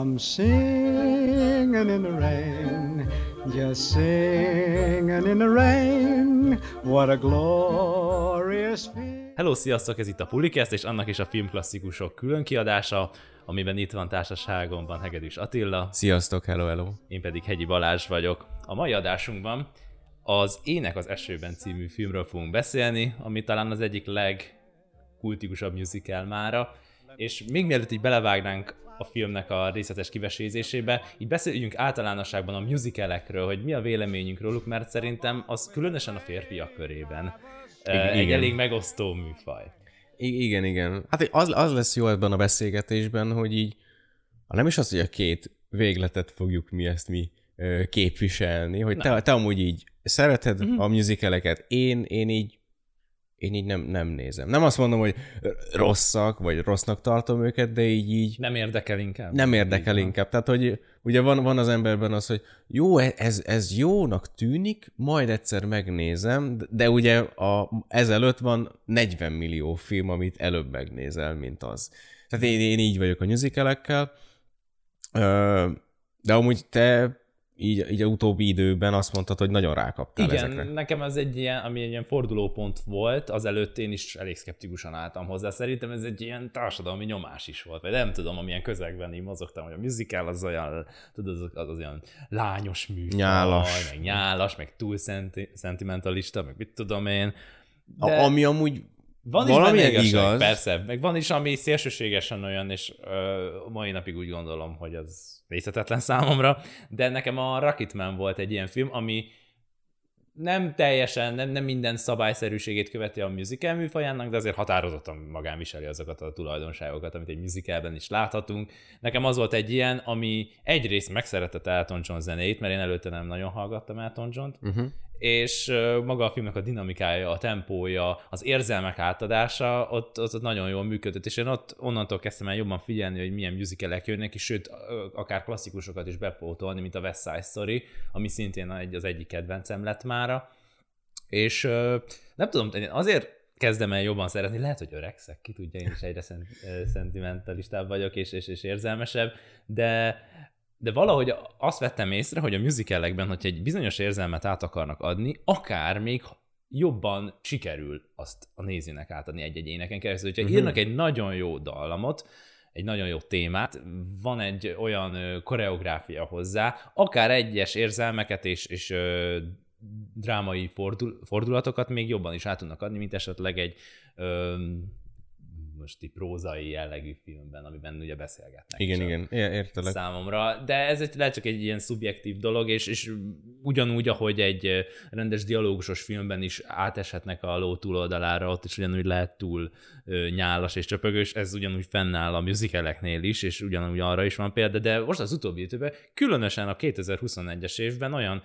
I'm singing in the rain, just singing in the rain. What a glorious feeling. Hello, sziasztok! Ez itt a Pulikest, és annak is a filmklasszikusok külön kiadása, amiben itt van társaságomban Hegedűs Attila. Sziasztok, hello, hello. Én pedig Hegyi Balázs vagyok. A mai adásunkban az Ének az esőben című filmről fogunk beszélni, ami talán az egyik legkultikusabb musical mára, és még mielőtt így belevágnánk a filmnek a részletes kivesézésébe, így beszéljünk általánosságban a musicalekről, hogy mi a véleményünk róluk, mert szerintem az különösen a férfiak körében igen, egy elég megosztó műfaj. I- igen, igen. Hát az, az lesz jó ebben a beszélgetésben, hogy így, nem is az, hogy a két végletet fogjuk mi ezt mi képviselni, hogy te, te amúgy így szereted uh-huh. a musicaleket, én, én így én így nem, nem nézem. Nem azt mondom, hogy rosszak, vagy rossznak tartom őket, de így így... Nem érdekel inkább. Nem érdekel így inkább. Tehát, hogy ugye van, van az emberben az, hogy jó, ez, ez jónak tűnik, majd egyszer megnézem, de ugye a, ezelőtt van 40 millió film, amit előbb megnézel, mint az. Tehát én, én így vagyok a musicalekkel. De amúgy te így, így a utóbbi időben azt mondtad, hogy nagyon rákaptál Igen, ezekre. nekem ez egy ilyen, ami egy ilyen fordulópont volt, azelőtt én is elég szkeptikusan álltam hozzá. Szerintem ez egy ilyen társadalmi nyomás is volt, vagy nem tudom, amilyen közegben én mozogtam, hogy a musical az olyan, tudod, az, az, az olyan lányos műfaj, nyálas. meg nyálas, meg túl szenti, szentimentalista, meg mit tudom én. De... A, ami amúgy van is benne igazság, igaz. persze, meg van is, ami szélsőségesen olyan, és ö, mai napig úgy gondolom, hogy az részletetlen számomra, de nekem a Rocketman volt egy ilyen film, ami nem teljesen, nem, nem minden szabályszerűségét követi a musical műfajának, de azért határozottan magán viseli azokat a tulajdonságokat, amit egy musicalben is láthatunk. Nekem az volt egy ilyen, ami egyrészt megszeretett Elton John zenét, mert én előtte nem nagyon hallgattam Elton John-t, uh-huh és maga a filmnek a dinamikája, a tempója, az érzelmek átadása ott, ott, ott nagyon jól működött, és én ott onnantól kezdtem el jobban figyelni, hogy milyen musicalek jönnek, és sőt, akár klasszikusokat is bepótolni, mint a West Side Story, ami szintén az egyik kedvencem lett mára. És nem tudom, azért kezdem el jobban szeretni, lehet, hogy öregszek, ki tudja, én is egyre szent, szentimentalistább vagyok, és, és, és érzelmesebb, de de valahogy azt vettem észre, hogy a musicalekben, hogyha egy bizonyos érzelmet át akarnak adni, akár még jobban sikerül azt a nézőnek átadni egy-egy éneken keresztül. Hogyha uh-huh. írnak egy nagyon jó dallamot, egy nagyon jó témát, van egy olyan koreográfia hozzá, akár egyes érzelmeket és, és ö, drámai fordul, fordulatokat még jobban is át tudnak adni, mint esetleg egy ö, most így prózai jellegű filmben, amiben ugye beszélgetnek. Igen, igen, értelek. Számomra, de ez egy, lehet csak egy ilyen szubjektív dolog, és, és ugyanúgy, ahogy egy rendes dialógusos filmben is áteshetnek a ló túloldalára, ott is ugyanúgy lehet túl nyálas és csöpögős, ez ugyanúgy fennáll a musicaleknél is, és ugyanúgy arra is van példa, de most az utóbbi időben, különösen a 2021-es évben olyan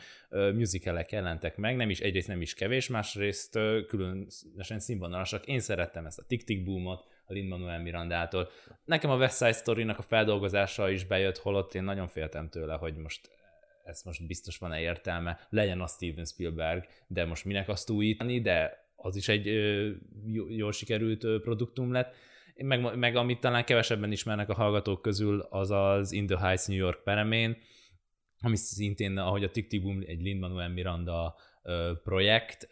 musicalek jelentek meg, nem is egyrészt nem is kevés, másrészt különösen színvonalasak. Én szerettem ezt a Tick Boomot, a Lin-Manuel Mirandától. Nekem a West Side Story-nak a feldolgozása is bejött, holott én nagyon féltem tőle, hogy most ez most biztos van-e értelme, legyen a Steven Spielberg, de most minek azt újítani, de az is egy ö, jól sikerült produktum lett. Meg, meg amit talán kevesebben ismernek a hallgatók közül, az az In the Heights New York peremén, ami szintén, ahogy a Tick Boom, egy Lin-Manuel Miranda projekt,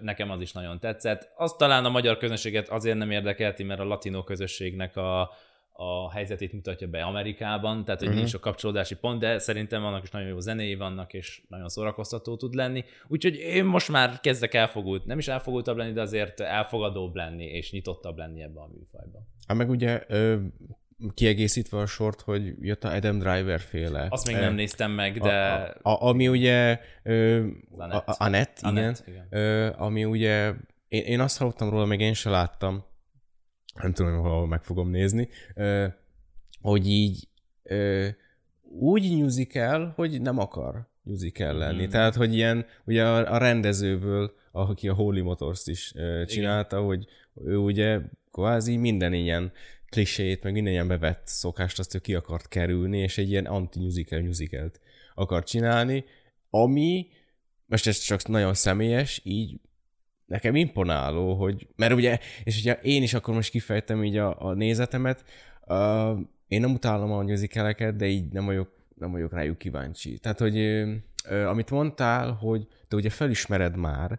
nekem az is nagyon tetszett. Az talán a magyar közönséget azért nem érdekelti, mert a latinó közösségnek a, a helyzetét mutatja be Amerikában, tehát hogy uh-huh. nincs a kapcsolódási pont, de szerintem vannak is nagyon jó zenéi vannak, és nagyon szórakoztató tud lenni. Úgyhogy én most már kezdek elfogult, nem is elfogultabb lenni, de azért elfogadóbb lenni, és nyitottabb lenni ebbe a műfajba. Hát meg ugye kiegészítve a sort, hogy jött a Adam Driver féle. Azt még nem néztem meg, de... A, a, ami ugye... Ö, Annette. Annette, igen. Annette, igen. Ö, ami ugye... Én, én azt hallottam róla, még én se láttam. Nem tudom, hol meg fogom nézni. Ö, hogy így ö, úgy musical, hogy nem akar musical lenni. Mm. Tehát, hogy ilyen, ugye a, a rendezőből, aki a Holy Motors is ö, csinálta, Igen. hogy ő ugye kvázi minden ilyen klisét, meg minden ilyen bevett szokást azt ő ki akart kerülni, és egy ilyen anti-musical musicalt akart csinálni, ami, most ez csak nagyon személyes, így nekem imponáló, hogy, mert ugye, és ugye én is akkor most kifejtem így a, a nézetemet, uh, én nem utálom a musicaleket, de így nem vagyok, nem vagyok rájuk kíváncsi. Tehát, hogy ö, amit mondtál, hogy te ugye felismered már,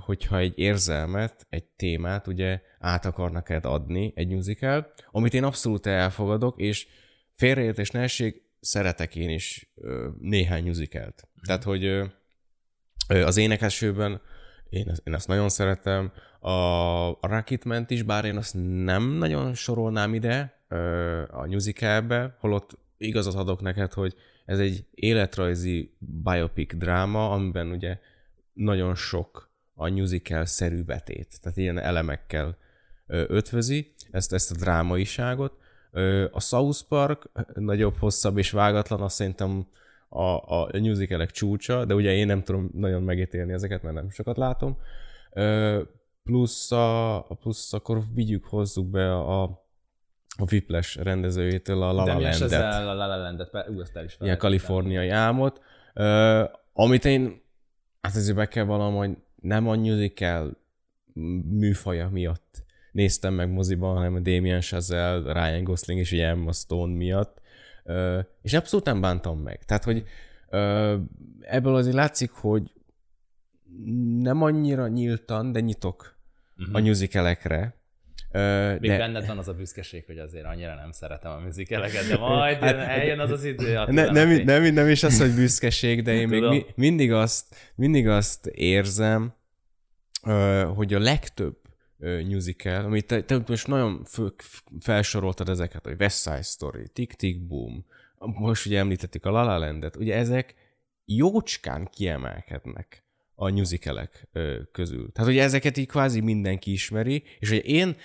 hogyha egy érzelmet, egy témát ugye át akarnak adni egy musical, amit én abszolút elfogadok, és félreértés ne essék, szeretek én is néhány musicalt. Mm. Tehát, hogy az énekesőben én, én ezt nagyon szeretem, a, a is, bár én azt nem nagyon sorolnám ide a musicalbe, holott igazat adok neked, hogy ez egy életrajzi biopic dráma, amiben ugye nagyon sok a musical-szerű betét, tehát ilyen elemekkel ötvözi ezt, ezt a drámaiságot, a South Park nagyobb, hosszabb és vágatlan, azt szerintem a, a musicalek csúcsa, de ugye én nem tudom nagyon megítélni ezeket, mert nem sokat látom. Plusz, a, plusz akkor vigyük, hozzuk be a, a Whiplash rendezőjétől a La La Landet. ezzel a La La Landet, ú, azt el is Ilyen kaliforniai álmot. amit én, hát ezért be kell valam, hogy nem a musical műfaja miatt néztem meg moziban, hanem a Damien Chazelle, Ryan Gosling és ugye Emma Stone miatt, és abszolút nem bántam meg. Tehát, hogy ebből azért látszik, hogy nem annyira nyíltan, de nyitok uh-huh. a mhm. musicalekre. Uh, Még de... benned van az a büszkeség, hogy azért annyira nem szeretem a musicaleket, de majd hát, eljön az az idő. Ne, nem, nem, nem is az, hogy büszkeség, de én még mi, mindig, azt, mindig azt érzem, hogy a legtöbb musical, amit te, te most nagyon fő, felsoroltad ezeket, hogy West Side Story, Tick Tick Boom, most ugye említettük a La La Landet, ugye ezek jócskán kiemelkednek a musicalek közül. Tehát, hogy ezeket így kvázi mindenki ismeri, és hogy én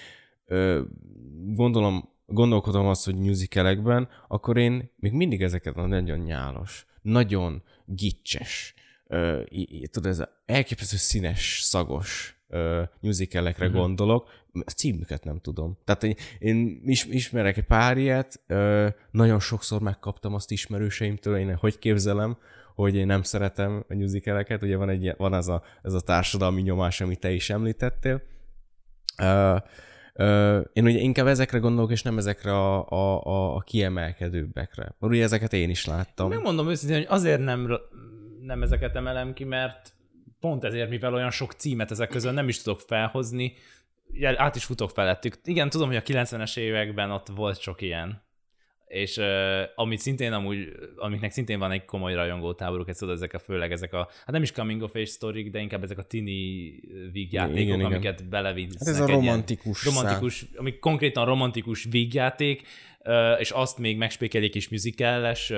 gondolom, gondolkodom azt, hogy musicalekben, akkor én még mindig ezeket a nagyon nyálos, nagyon gicses, ö, tudod, ez a elképesztő színes, szagos uh, musicalekre uh-huh. gondolok, a címüket nem tudom. Tehát én, én is, ismerek egy pár ilyet, nagyon sokszor megkaptam azt ismerőseimtől, én hogy képzelem, hogy én nem szeretem a musicaleket, ugye van, egy, van az a, ez a társadalmi nyomás, amit te is említettél. Uh, én ugye inkább ezekre gondolok, és nem ezekre a, a, a, a kiemelkedőbbekre. Mert ugye ezeket én is láttam. Megmondom őszintén, hogy azért nem, nem ezeket emelem ki, mert pont ezért, mivel olyan sok címet ezek közül nem is tudok felhozni, át is futok felettük. Igen, tudom, hogy a 90-es években ott volt sok ilyen, és uh, amit szintén amúgy, amiknek szintén van egy komoly rajongó táboruk, ez tudod, ezek a főleg ezek a, hát nem is coming of age story de inkább ezek a tini vígjátékok, igen, amiket igen. belevisznek. Hát ez a romantikus romantikus, ami konkrétan romantikus vígjáték, és azt még megspékelik is musicales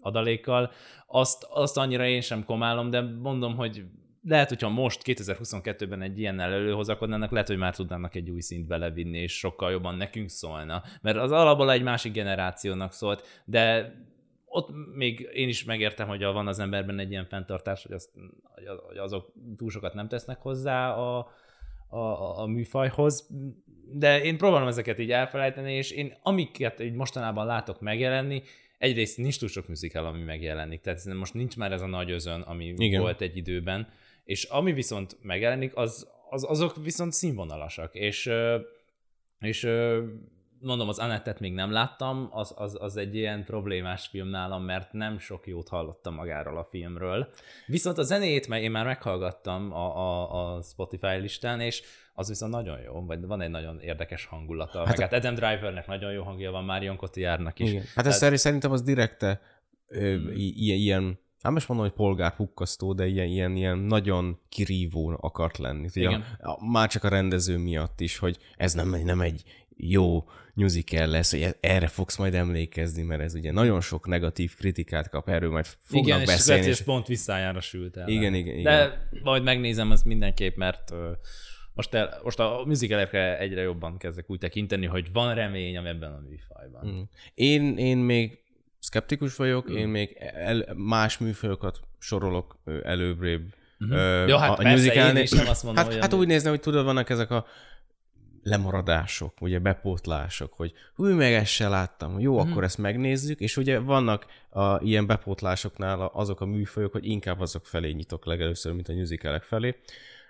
adalékkal, azt, azt annyira én sem komálom, de mondom, hogy lehet, hogyha most 2022-ben egy ilyennel előhozakodnának, lehet, hogy már tudnának egy új szint belevinni, és sokkal jobban nekünk szólna. Mert az alapból egy másik generációnak szólt, de ott még én is megértem, hogy van az emberben egy ilyen fenntartás, hogy, azt, hogy azok túl sokat nem tesznek hozzá a, a, a műfajhoz, de én próbálom ezeket így elfelejteni, és én amiket így mostanában látok megjelenni, egyrészt nincs túl sok musical, ami megjelenik, tehát most nincs már ez a nagy özön, ami Igen. volt egy időben, és ami viszont megjelenik, az, az, azok viszont színvonalasak, és, és mondom, az Anettet még nem láttam, az, az, az egy ilyen problémás film nálam, mert nem sok jót hallottam magáról a filmről. Viszont a zenét én már meghallgattam a, a, a Spotify listán, és az viszont nagyon jó, vagy van egy nagyon érdekes hangulata. Hát, meg hát Adam Drivernek nagyon jó hangja van, Marion Cotillardnak is. Igen. Hát ez Tehát... szerintem az direkte ö, hmm. ilyen, ilyen nem most mondom, hogy polgárpukkasztó, de ilyen, ilyen, ilyen nagyon kirívó akart lenni. Igen. A, a, már csak a rendező miatt is, hogy ez nem, nem egy jó musical lesz, hogy e- erre fogsz majd emlékezni, mert ez ugye nagyon sok negatív kritikát kap, erről majd fognak igen, beszélni. Igen, és pont visszájára sült el. Igen, igen, igen. De majd megnézem azt mindenképp, mert most, el, most a musicalekre egyre jobban kezdek úgy tekinteni, hogy van remény ebben a műfajban. Mm. Én, én még szkeptikus vagyok, mm. én még el, más műfajokat sorolok előbbrébb. Mm-hmm. Ö, Jó, hát a persze, én is nem azt mondom, hát, hát úgy nézni, hogy tudod, vannak ezek a lemaradások, ugye bepótlások, hogy úgy meg ezt se láttam, jó, mm. akkor ezt megnézzük, és ugye vannak a, ilyen bepótlásoknál azok a műfajok, hogy inkább azok felé nyitok legelőször, mint a musicalek felé.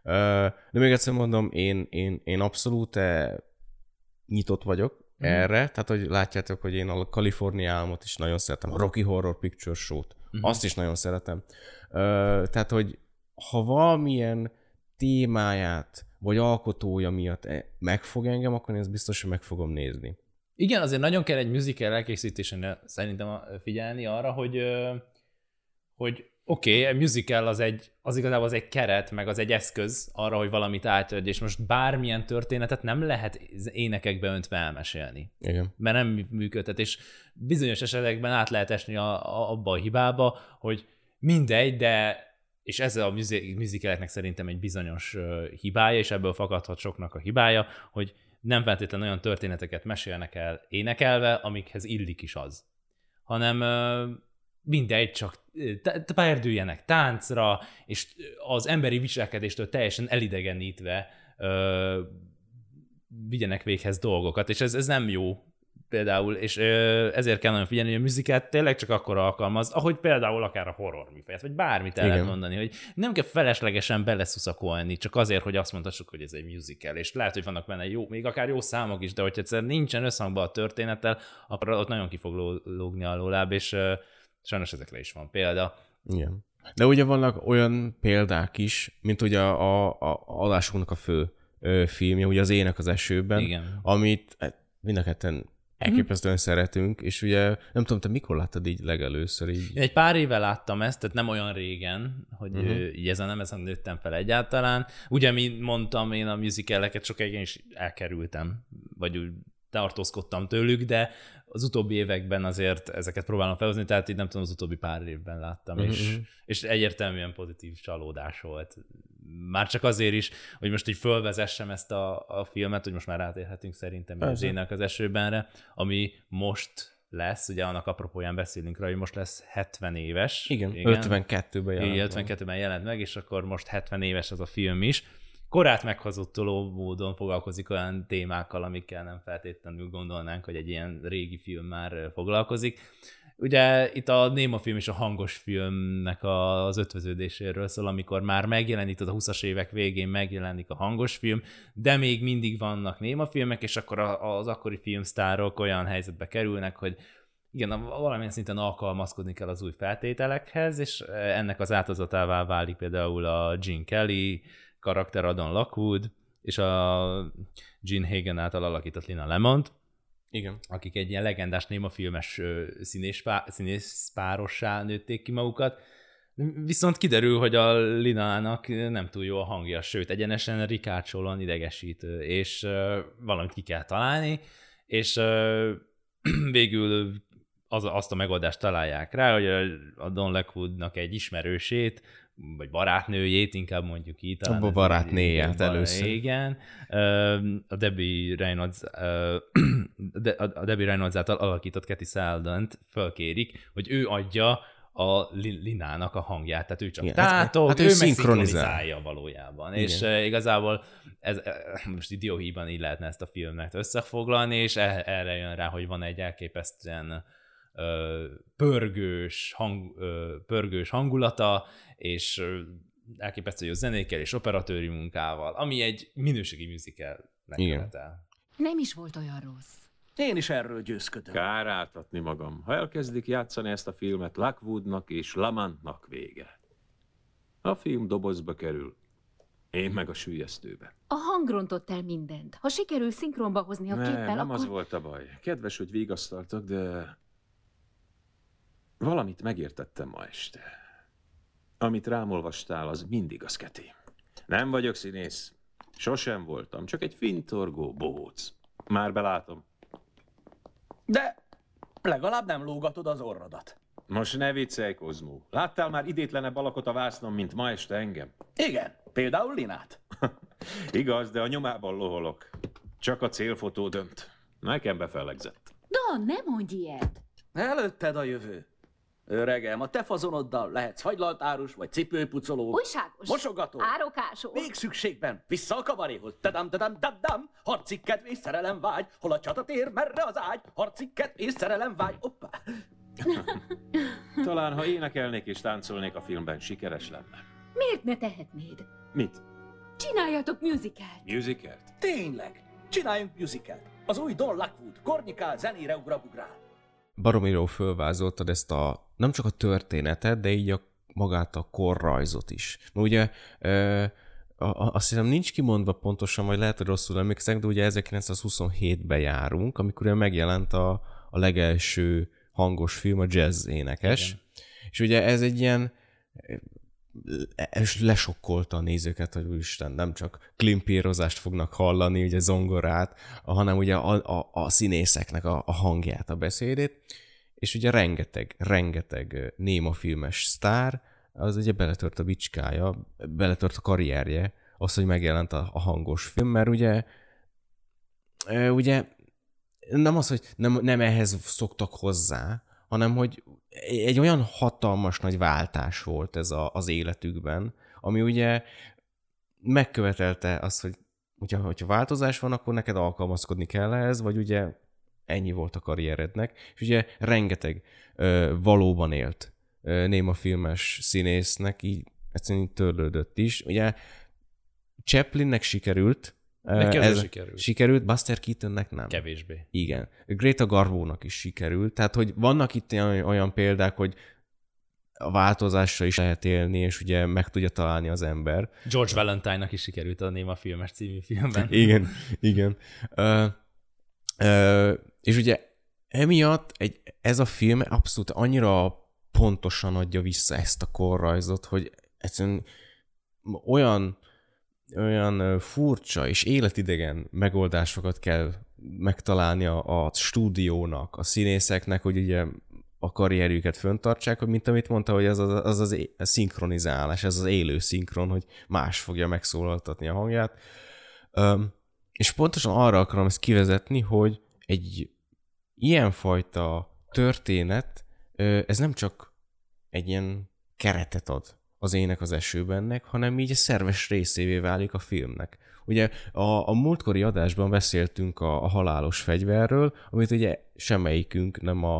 De még egyszer mondom, én, én, én abszolút nyitott vagyok mm. erre, tehát hogy látjátok, hogy én a Kalifornia álmot is nagyon szeretem, a Rocky Horror Picture Show-t, mm. azt is nagyon szeretem. Ö, tehát, hogy ha valamilyen témáját, vagy alkotója miatt e, megfog engem, akkor én ezt biztos, hogy meg fogom nézni. Igen, azért nagyon kell egy musical elkészítésen szerintem figyelni arra, hogy, hogy oké, okay, a musical az, egy, az igazából az egy keret, meg az egy eszköz arra, hogy valamit átadj, és most bármilyen történetet nem lehet énekekbe öntve elmesélni. Igen. Mert nem működhet, és bizonyos esetekben át lehet esni a, a, abba a hibába, hogy mindegy, de és ez a musicaleknek szerintem egy bizonyos hibája, és ebből fakadhat soknak a hibája, hogy nem feltétlenül olyan történeteket mesélnek el énekelve, amikhez illik is az. Hanem mindegy, csak perdüljenek táncra, és az emberi viselkedéstől teljesen elidegenítve ö, vigyenek véghez dolgokat, és ez, ez nem jó például, és ezért kell nagyon figyelni, hogy a műzikát tényleg csak akkor alkalmaz, ahogy például akár a horror műfajt, vagy bármit el lehet mondani, hogy nem kell feleslegesen beleszuszakolni, csak azért, hogy azt mondhassuk, hogy ez egy musical, és lehet, hogy vannak benne jó, még akár jó számok is, de hogyha egyszer nincsen összhangban a történettel, akkor ott nagyon ki fog lógni lóláb, és sajnos ezekre is van példa. Igen. De ugye vannak olyan példák is, mint ugye a, a, a adásunknak a fő ö, filmje, ugye az Ének az esőben, Igen. amit hát, mind a ketten elképesztően mm. szeretünk, és ugye nem tudom, te mikor láttad így legelőször így? Én egy pár éve láttam ezt, tehát nem olyan régen, hogy uh-huh. így ezen nem ezen nőttem fel egyáltalán. Ugye, mint mondtam, én a musicaleket sokáig is elkerültem, vagy úgy tartózkodtam tőlük, de az utóbbi években azért ezeket próbálom felhozni, tehát így nem tudom, az utóbbi pár évben láttam, uh-huh. és, mhm. és egyértelműen pozitív csalódás volt. Már csak azért is, hogy most így fölvezessem ezt a, a filmet, hogy most már rátérhetünk szerintem az ének az esőbenre, ami most lesz, ugye annak apropóján beszélünk rá, hogy most lesz 70 éves. Igen, igen 52-ben jelent Igen, 52-ben jelent meg, és akkor most 70 éves az a film is korát meghazudtoló módon foglalkozik olyan témákkal, amikkel nem feltétlenül gondolnánk, hogy egy ilyen régi film már foglalkozik. Ugye itt a Néma film és a hangos filmnek az ötvöződéséről szól, amikor már megjelenik, a 20-as évek végén megjelenik a hangos film, de még mindig vannak Néma filmek, és akkor az akkori filmsztárok olyan helyzetbe kerülnek, hogy igen, valamilyen szinten alkalmazkodni kell az új feltételekhez, és ennek az átozatává válik például a Gene Kelly, karakter Adon Lockwood, és a Gene Hagen által alakított Lina Lemont, igen. akik egy ilyen legendás némafilmes színés, színész párossá nőtték ki magukat. Viszont kiderül, hogy a Linának nem túl jó a hangja, sőt, egyenesen rikácsolóan idegesítő, és uh, valamit ki kell találni, és uh, végül az, azt a megoldást találják rá, hogy a Don Leckwoodnak egy ismerősét vagy barátnőjét, inkább mondjuk így. Talán a barátnéjét hát először. Igen. A Debbie Reynolds, a Debbie Reynolds által alakított Kathy Saldant fölkérik, hogy ő adja a Linának a hangját, tehát ő csak Igen, hát- tátog, hát ő, ő szinkronizálja valójában. Igen. És uh, igazából ez, uh, most dióhíban így lehetne ezt a filmet összefoglalni, és e, erre jön rá, hogy van egy elképesztően pörgős, hang, pörgős hangulata, és elképesztő jó zenékkel és operatőri munkával, ami egy minőségi musical követel. Nem is volt olyan rossz. Én is erről győzködöm. Kár átadni magam. Ha elkezdik játszani ezt a filmet, Lockwoodnak és Lamantnak vége. A film dobozba kerül, én meg a sülyeztőbe. A hang rontott el mindent. Ha sikerül szinkronba hozni a ne, képpel, nem akkor... az volt a baj. Kedves, hogy vigasztaltak, de Valamit megértettem ma este. Amit rám olvastál, az mindig az Keti. Nem vagyok színész. Sosem voltam, csak egy fintorgó bohóc. Már belátom. De legalább nem lógatod az orrodat. Most ne viccelj, Kozmó. Láttál már idétlenebb alakot a vásznom, mint ma este engem? Igen, például Linát. Igaz, de a nyomában loholok. Csak a célfotó dönt. Nekem befelegzett. Don, nem mondj ilyet! Előtted a jövő. Öregem, a te fazonoddal lehetsz fagylaltárus, vagy cipőpucoló. Újságos. Mosogató. Árokásó. Még szükségben. Vissza a kabaréhoz. Tadam, tadam, tadam. Harci kedv szerelem vágy. Hol a csatatér, merre az ágy. Harci kedv szerelem vágy. Oppá. Talán, ha énekelnék és táncolnék a filmben, sikeres lenne. Miért ne tehetnéd? Mit? Csináljatok musicalt. Musicalt? Tényleg. Csináljunk musicalt. Az új Don Lockwood, kornikál, zenére ugrabugrál. Baromiro fölvázoltad ezt a, nem csak a történetet, de így a, magát a korrajzot is. Mert ugye ö, azt hiszem nincs kimondva pontosan, vagy lehet, hogy rosszul emlékszek, de ugye 1927-ben járunk, amikor megjelent a, a legelső hangos film, a jazz énekes. Igen. És ugye ez egy ilyen és lesokkolta a nézőket, hogy úristen, nem csak klimpírozást fognak hallani, ugye zongorát, hanem ugye a, a, a színészeknek a, a hangját, a beszédét, és ugye rengeteg, rengeteg néma filmes sztár, az ugye beletört a bicskája, beletört a karrierje, az, hogy megjelent a, a hangos film, mert ugye ugye nem az, hogy nem, nem ehhez szoktak hozzá, hanem hogy egy olyan hatalmas nagy váltás volt ez a, az életükben, ami ugye megkövetelte azt, hogy hogyha, hogyha változás van, akkor neked alkalmazkodni kell ehhez, vagy ugye ennyi volt a karrierednek, és ugye rengeteg ö, valóban élt ö, néma filmes színésznek így egyszerűen törlődött is. Ugye Chaplinnek sikerült, Ez sikerült. Sikerült, Buster Keatonnek nem. Kevésbé. Igen. Greta Garbo-nak is sikerült. Tehát, hogy vannak itt olyan, olyan példák, hogy a változásra is lehet élni, és ugye meg tudja találni az ember. George Valentine-nak is sikerült a Néma filmes című filmben. igen, igen. Uh, uh, és ugye emiatt egy, ez a film abszolút annyira pontosan adja vissza ezt a korrajzot, hogy egyszerűen olyan olyan furcsa és életidegen megoldásokat kell megtalálni a, a stúdiónak, a színészeknek, hogy ugye a karrierjüket föntartsák, mint amit mondta, hogy az az, az, az a szinkronizálás, ez az élő szinkron, hogy más fogja megszólaltatni a hangját. Um, és pontosan arra akarom ezt kivezetni, hogy egy ilyenfajta történet, ez nem csak egy ilyen keretet ad az ének az esőbennek, hanem így a szerves részévé válik a filmnek. Ugye a, a múltkori adásban beszéltünk a, a halálos fegyverről, amit ugye semmelyikünk nem a,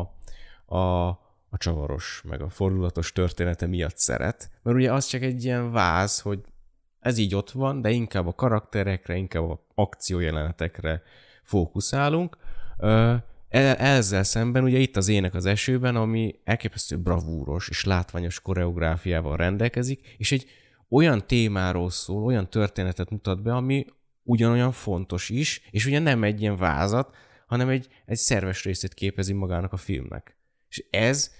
a, a csavaros, meg a fordulatos története miatt szeret, mert ugye az csak egy ilyen váz, hogy ez így ott van, de inkább a karakterekre, inkább a akciójelenetekre fókuszálunk, ezzel szemben ugye itt az ének az esőben, ami elképesztő bravúros és látványos koreográfiával rendelkezik, és egy olyan témáról szól, olyan történetet mutat be, ami ugyanolyan fontos is, és ugye nem egy ilyen vázat, hanem egy, egy szerves részét képezi magának a filmnek. És ez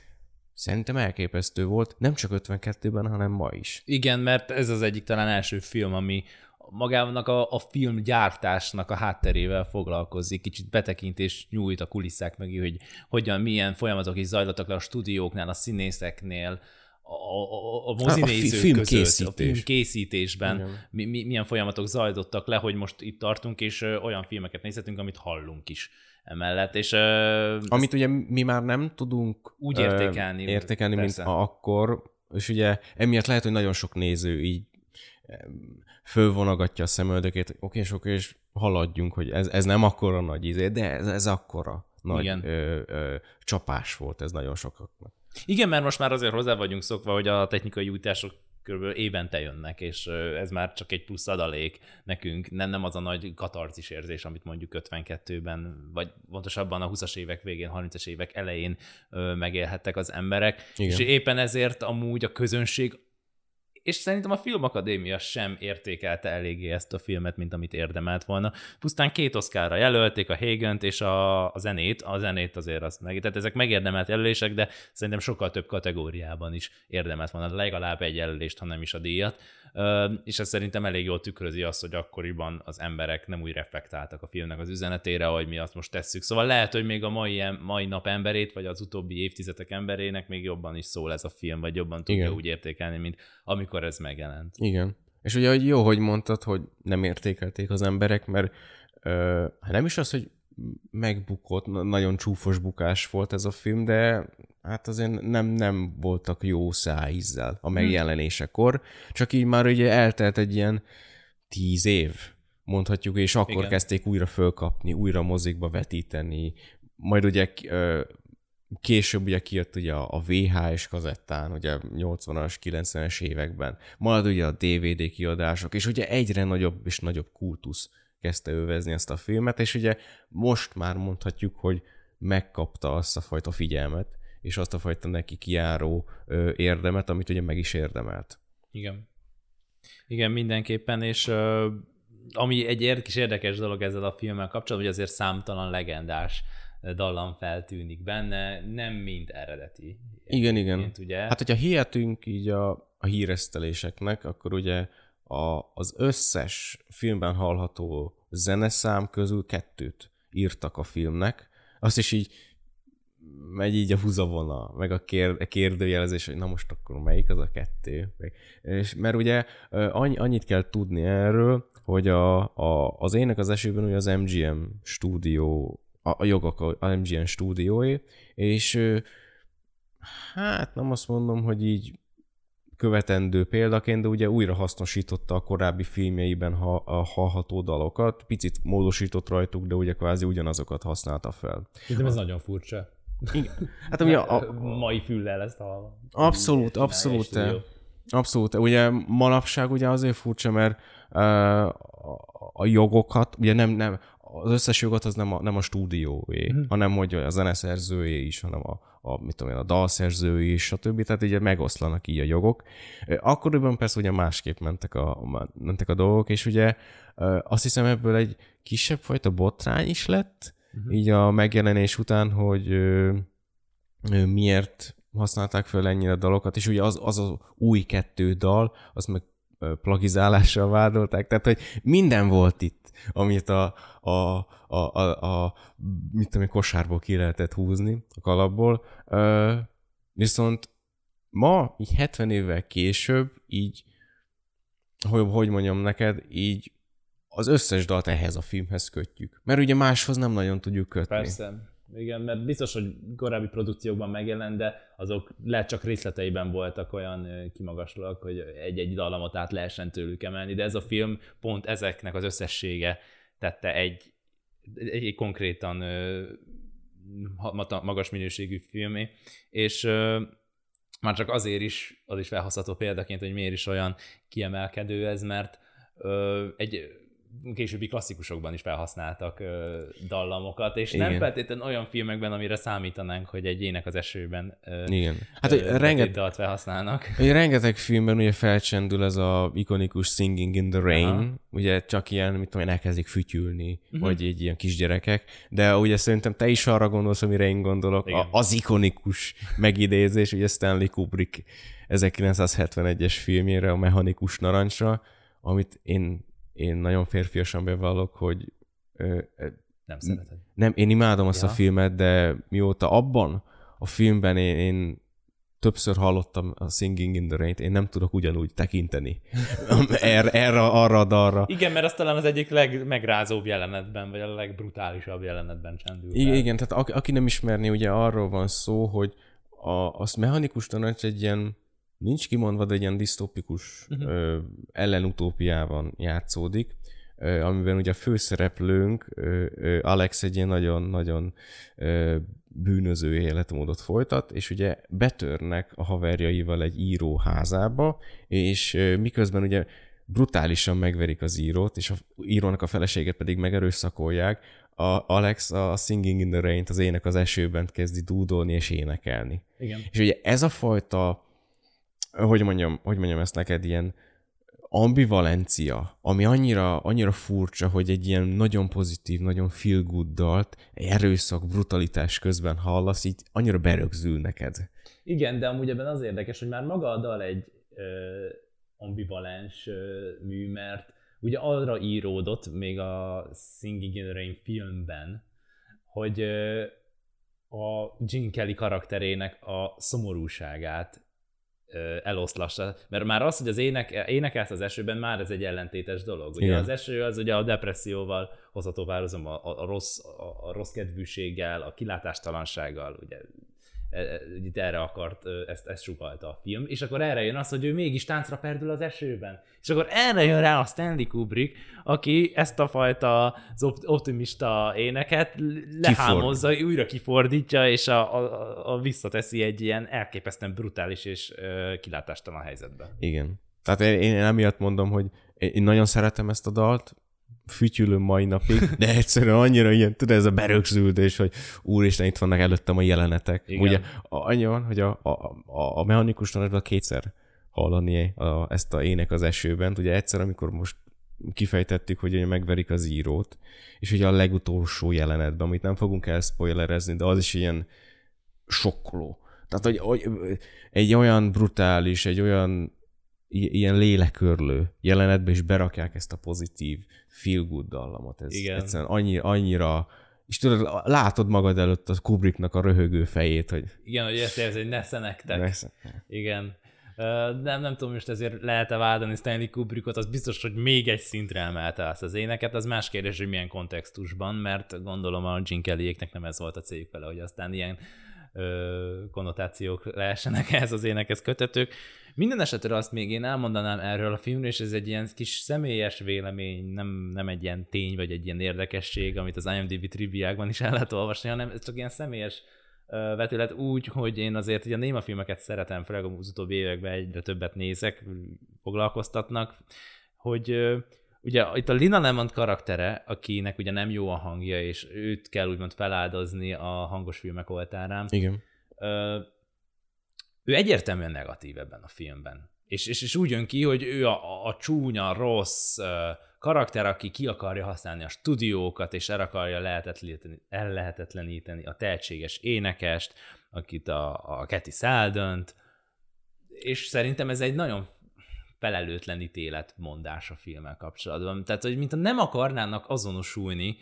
szerintem elképesztő volt, nem csak 52-ben, hanem ma is. Igen, mert ez az egyik talán első film, ami, magának a, a filmgyártásnak a hátterével foglalkozik, kicsit betekintés nyújt a kulisszák meg, hogy hogyan, milyen folyamatok is zajlottak le a stúdióknál, a színészeknél, a, a, a mozinézők a, a között, a filmkészítésben mi, mi, milyen folyamatok zajlottak le, hogy most itt tartunk, és ö, olyan filmeket nézhetünk, amit hallunk is emellett. És, ö, amit ugye mi már nem tudunk úgy értékelni, értékelni mint akkor, és ugye emiatt lehet, hogy nagyon sok néző így fölvonogatja a szemöldökét, hogy oké, és oké, és haladjunk, hogy ez, ez nem akkora nagy izé, de ez, ez akkora nagy Ö, ö, csapás volt ez nagyon sokaknak. Igen, mert most már azért hozzá vagyunk szokva, hogy a technikai újítások kb. évente jönnek, és ez már csak egy plusz adalék nekünk, nem, nem az a nagy katarzis érzés, amit mondjuk 52-ben, vagy pontosabban a 20-as évek végén, 30-as évek elején megélhettek az emberek, Igen. és éppen ezért amúgy a közönség és szerintem a Filmakadémia sem értékelte eléggé ezt a filmet, mint amit érdemelt volna. Pusztán két oszkára jelölték, a hagen és a, a zenét, a zenét azért azt meg, tehát ezek megérdemelt jelölések, de szerintem sokkal több kategóriában is érdemelt volna legalább egy jelölést, ha nem is a díjat és ez szerintem elég jól tükrözi azt, hogy akkoriban az emberek nem úgy reflektáltak a filmnek az üzenetére, hogy mi azt most tesszük. Szóval lehet, hogy még a mai, mai nap emberét, vagy az utóbbi évtizedek emberének még jobban is szól ez a film, vagy jobban tudja Igen. úgy értékelni, mint amikor ez megjelent. Igen. És ugye hogy jó, hogy mondtad, hogy nem értékelték az emberek, mert ö, hát nem is az, hogy megbukott, nagyon csúfos bukás volt ez a film, de hát azért nem, nem voltak jó szájízzel a hm. megjelenésekor, csak így már ugye eltelt egy ilyen tíz év, mondhatjuk, és akkor Igen. kezdték újra fölkapni, újra mozikba vetíteni, majd ugye később ugye kijött ugye a VHS kazettán, ugye 80-as, 90-es években, majd ugye a DVD kiadások, és ugye egyre nagyobb és nagyobb kultusz kezdte övezni ezt a filmet, és ugye most már mondhatjuk, hogy megkapta azt a fajta figyelmet, és azt a fajta neki kiáró ö, érdemet, amit ugye meg is érdemelt. Igen. Igen, mindenképpen, és ö, ami egy kis érdekes dolog ezzel a filmmel kapcsolatban, hogy azért számtalan legendás dallam feltűnik benne, nem mind eredeti. Igen, igen. Ugye. Hát, hogyha hihetünk így a, a híreszteléseknek, akkor ugye a, az összes filmben hallható zeneszám közül kettőt írtak a filmnek. Azt is így megy így a húzavona, meg a, kér, a kérdőjelezés, hogy na most akkor melyik az a kettő. És, mert ugye annyi, annyit kell tudni erről, hogy a, a, az ének az esőben ugye az MGM stúdió, a, a jogok a MGM stúdiói, és hát nem azt mondom, hogy így követendő példaként, de ugye újra hasznosította a korábbi filmjeiben ha, a hallható dalokat, picit módosított rajtuk, de ugye kvázi ugyanazokat használta fel. De ez nagyon furcsa. Igen. Hát ami a, a, mai füllel ezt a... Abszolút, abszolút. Abszolút. Ugye manapság ugye azért furcsa, mert uh, a jogokat, ugye nem, nem, az összes jogot az nem a, nem a stúdióé, mm. hanem hogy a zeneszerzőé is, hanem a, a, mit tudom én, a dalszerzői is, stb. Tehát ugye megoszlanak így a jogok. Akkoriban persze ugye másképp mentek a, mentek a dolgok, és ugye azt hiszem ebből egy kisebb fajta botrány is lett, uh-huh. így a megjelenés után, hogy miért használták fel ennyire a dalokat, és ugye az, az az új kettő dal, azt meg plagizálással vádolták, tehát hogy minden volt itt, amit a, a, a, a, a mit tudom, kosárból ki lehetett húzni a kalapból, uh, viszont ma, így 70 évvel később, így, hogy, hogy mondjam neked, így az összes dalt ehhez a filmhez kötjük. Mert ugye máshoz nem nagyon tudjuk kötni. Persze. Igen, mert biztos, hogy korábbi produkciókban megjelent, de azok lehet csak részleteiben voltak olyan kimagaslóak, hogy egy-egy dallamot át lehessen tőlük emelni, de ez a film pont ezeknek az összessége tette egy, egy, konkrétan magas minőségű filmé, és már csak azért is, az is felhasználható példaként, hogy miért is olyan kiemelkedő ez, mert egy későbbi klasszikusokban is felhasználtak ö, dallamokat, és Igen. nem feltétlenül olyan filmekben, amire számítanánk, hogy egy ének az esőben ö, Igen. Hát, hogy renget, dalt felhasználnak. Hogy rengeteg filmben ugye felcsendül ez a ikonikus Singing in the Rain, Aha. ugye csak ilyen, mit tudom én, elkezdik fütyülni, uh-huh. vagy egy ilyen kisgyerekek, de ugye szerintem te is arra gondolsz, amire én gondolok, a, az ikonikus megidézés, ugye Stanley Kubrick 1971-es filmjére, a Mechanikus Narancsra, amit én én nagyon férfiasan bevallok, hogy ö, nem szereted. Nem, én imádom azt ja. a filmet, de mióta abban a filmben én, én többször hallottam a Singing in the Rain-t, én nem tudok ugyanúgy tekinteni erre, erre, arra a dalra. Igen, mert az talán az egyik legmegrázóbb jelenetben, vagy a legbrutálisabb jelenetben csendül. Igen, igen, tehát aki, aki nem ismerni, ugye arról van szó, hogy a, az mechanikus tanács egy ilyen nincs kimondva, de egy ilyen disztópikus uh-huh. ö, ellenutópiában játszódik, ö, amiben ugye a főszereplőnk, ö, ö, Alex egy ilyen nagyon-nagyon bűnöző életmódot folytat, és ugye betörnek a haverjaival egy író házába, és ö, miközben ugye brutálisan megverik az írót, és a írónak a feleséget pedig megerőszakolják, a Alex a Singing in the Rain-t, az ének az esőben kezdi dúdolni és énekelni. Igen. És ugye ez a fajta hogy mondjam, hogy mondjam ezt neked, ilyen ambivalencia, ami annyira, annyira furcsa, hogy egy ilyen nagyon pozitív, nagyon feel good dalt, erőszak, brutalitás közben hallasz, így annyira berögzül neked. Igen, de amúgy ebben az érdekes, hogy már maga a dal egy ö, ambivalens ö, mű, mert ugye arra íródott még a Singing in the Rain filmben, hogy ö, a Gene Kelly karakterének a szomorúságát eloszlassa. Mert már az, hogy az ének, énekelsz az esőben, már ez egy ellentétes dolog. Ugye Igen. az eső az ugye a depresszióval hozható párhuzam, a, a, rossz, a, a rossz kedvűséggel, a kilátástalansággal, ugye itt erre akart, ezt, ezt sugalta a film, és akkor erre jön az, hogy ő mégis táncra perdül az esőben. És akkor erre jön rá a Stanley Kubrick, aki ezt a fajta az optimista éneket lehámozza, Kiford. újra kifordítja, és a, a, a visszateszi egy ilyen elképesztően brutális és uh, kilátástalan helyzetbe. Igen. Tehát én, én emiatt mondom, hogy én nagyon szeretem ezt a dalt, fütyülöm mai napig, de egyszerűen annyira ilyen, tudod, ez a berögződés, hogy úristen, itt vannak előttem a jelenetek. Igen. Ugye annyi van, hogy a, a, a, a mechanikus tanárban kétszer hallani a, ezt a ének az esőben. Ugye egyszer, amikor most kifejtettük, hogy megverik az írót, és ugye a legutolsó jelenetben, amit nem fogunk elspoilerezni, de az is ilyen sokkoló. Tehát, hogy, hogy egy olyan brutális, egy olyan ilyen lélekörlő jelenetbe is berakják ezt a pozitív feel good dallamot. Ez Igen. egyszerűen annyi, annyira és tudod, látod magad előtt a Kubricknak a röhögő fejét, hogy... Igen, hogy ezt érzi, hogy nesze nektek. Nesze. Igen. Nem, nem tudom, most ezért lehet-e vádani Stanley Kubrickot, az biztos, hogy még egy szintre emelte azt az éneket, az más kérdés, hogy milyen kontextusban, mert gondolom a Gene Kellyéknek nem ez volt a céljuk vele, hogy aztán ilyen ö, konnotációk lehessenek ehhez az énekhez kötetők. Minden esetre azt még én elmondanám erről a filmről, és ez egy ilyen kis személyes vélemény, nem, nem egy ilyen tény, vagy egy ilyen érdekesség, amit az IMDb triviákban is el lehet olvasni, hanem ez csak ilyen személyes vetület úgy, hogy én azért ugye a néma filmeket szeretem, főleg az utóbbi években egyre többet nézek, foglalkoztatnak, hogy ugye itt a Lina Lemond karaktere, akinek ugye nem jó a hangja, és őt kell úgymond feláldozni a hangos filmek oltárán. Igen. Ő egyértelműen negatív ebben a filmben. És, és, és úgy jön ki, hogy ő a, a csúnya, rossz karakter, aki ki akarja használni a stúdiókat, és el akarja lehetetleníteni, ellehetetleníteni a tehetséges énekest, akit a, a Keti Száldönt, és szerintem ez egy nagyon felelőtlen ítéletmondás a filmmel kapcsolatban. Tehát, hogy mintha nem akarnának azonosulni